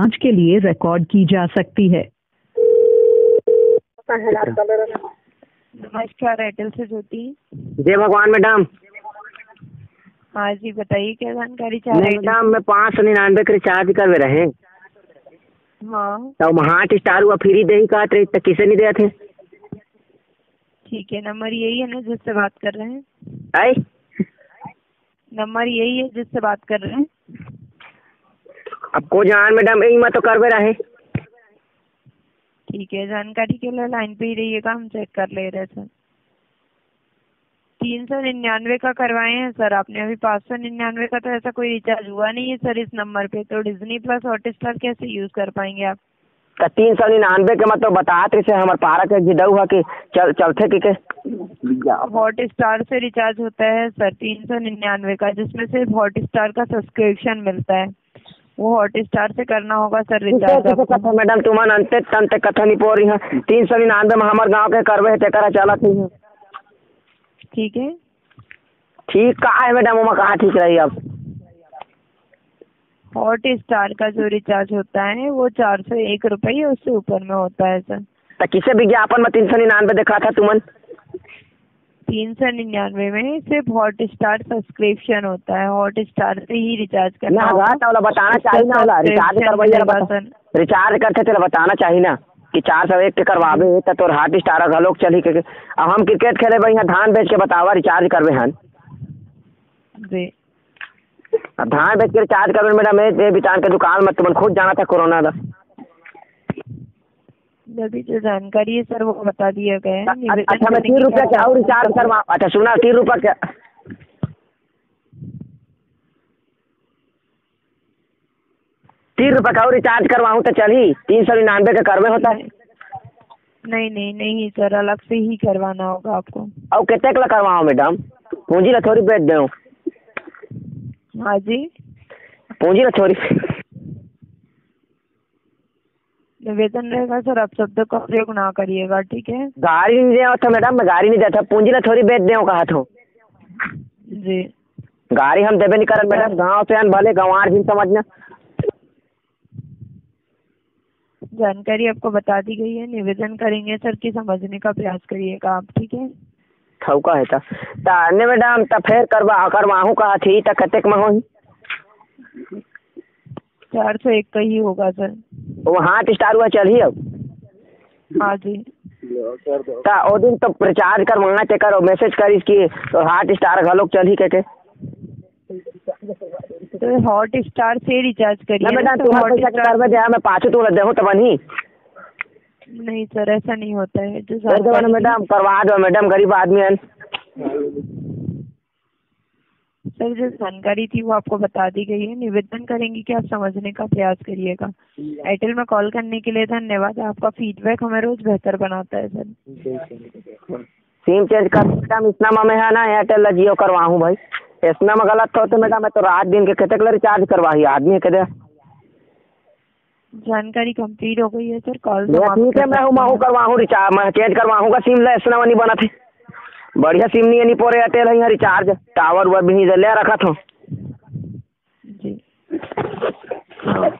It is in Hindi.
जाँच के लिए रिकॉर्ड की जा सकती है। नमस्कार एयरटेल से ज्योति। जय भगवान मैडम। हाँ जी बताइए क्या जानकारी चाह नहीं रहे मैडम मैं पाँच सौ निन्यानवे के रिचार्ज करवे रहे हाँ। तो हार्ट स्टार हुआ फ्री दे ही कहत रही तो किसे नहीं दिया थे? ठीक है नंबर यही है ना जिससे बात कर रहे हैं? आई नंबर यही है जिससे बात कर रहे हैं? अब को जान मैडम यही मैं तो करवे रहे। ठीक है जानकारी के लिए लाइन पे ही रहिएगा हम चेक कर ले रहे सर। तीन सौ निन्यानवे का करवाए हैं सर आपने अभी पाँच सौ निन्यानवे का तो ऐसा कोई रिचार्ज हुआ नहीं है सर इस नंबर पे तो डिज्नी प्लस हॉटस्टार कैसे यूज़ कर पाएँगे आप? तो तीन सौ निन्यानवे के मतलब बतात रही से हमार पारा के जिडऊ हुआ कि चल चलते कि के? हॉट स्टार से रिचार्ज होता है सर तीन सौ निन्यानवे का जिसमें सिर्फ़ हॉट स्टार का सब्सक्रिप्शन मिलता है। वो हॉट स्टार से करना होगा सर रिचार्ज मैडम तुमन अंते तंते कथा नहीं पो रही है। तीन सौ निन्यानवे में हमार गाँव के करवे ते करा चलत ही। ठीक है। ठीक कहा है मैडम? वहाँ कहाँ ठीक रही अब? हॉट स्टार का जो रिचार्ज होता है वो चार सौ एक रुपये उससे ऊपर में होता है सर। तो किसे विज्ञापन में तीन सौ निन्यानवे देखा था तुमन? तीन सौ निन्यानवे में सिर्फ़ हॉट स्टार सब्सक्रिप्शन होता है। हॉट स्टार से ही रिचार्ज करना वाला बताना चाहिए ना वाला। रिचार्ज रिचार्ज करते थे बताना चाहिए ना कि चार सौ एक के करवावे तो तोर हार्ट स्टार घलोक चली के अब हम क्रिकेट खेले भाई यहाँ धान बेच के बतावा रिचार्ज करवे हन। अब धान बेच के रिचार्ज करवे मैडम ये बितान के दुकान में तुमन खुद जाना था कोरोना दा। अभी जो जानकारी है सर वो बता दिया गया है। अच्छा मैं तीन रुपया क्या और रिचार्ज करवा अच्छा सुना तीन रुपया क्या? तीन रुपया का और रिचार्ज करवाऊँ तो चली तीन सौ निन्यानवे का करवे होता। है नहीं नहीं नहीं सर अलग से ही करवाना होगा आपको। और कितने का करवाऊँ मैडम? पूंजी ला थोड़ी बेच दूँ हाँ जी। पूंजी ला थोड़ी निवेदन रहेगा सर आप शब्दों का प्रयोग ना करिएगा ठीक है? गाड़ी नहीं था मैडम मैं गाड़ी नहीं देता पूंजी ला थोड़ी बेच दें कहा तो जी। गाड़ी हम देवे नहीं करत मैडम गाँव से आन भले गंवार भी समझना जानकारी आपको बता दी गई है निवेदन करेंगे सर की समझने का प्रयास करिएगा आप ठीक है? ठौका है था ताने मैडम त फिर करवा करवाहूँ कहा थी त कतेक में होई चार सौ एक का ही होगा सर। वो हाथ स्टार हुआ चली अब। हाँ जी। ता ओ दिन तो रिचार्ज करवाना ते करो मैसेज करिस कि तो हाथ स्टार घलोक चली के के। तो हॉट स्टार से रिचार्ज करिए तो हॉट करवे मैं पाछू तो देहूँ तो बनी। नहीं सर ऐसा नहीं होता है जो मैडम करवा दो मैडम गरीब आदमी है। सर जो जानकारी थी वो आपको बता दी गई है। निवेदन करेंगे कि आप समझने का प्रयास करिएगा। एयरटेल में कॉल करने के लिए धन्यवाद। आपका फीडबैक हमें रोज बेहतर बनाता है सर। सिम चेंज कर मैडम इतना में है ना एयरटेल जियो करवाहूँ भाई। इसमें में गलत हो तो मैडम मैं तो रात दिन के कतेक रिचार्ज करवाही आदमी के दे जानकारी कंप्लीट हो गई है सर। कॉल ठीक है मैं हूँ। मैं हूँ रिचार्ज मैं चेंज करवाहूँगा सिम ला इसना नहीं बना थे। बढ़िया सिम नहीं नहीं पोरे एयरटेल है यहाँ रिचार्ज टावर हुआ भी नहीं ले रखा था। जी। हाँ।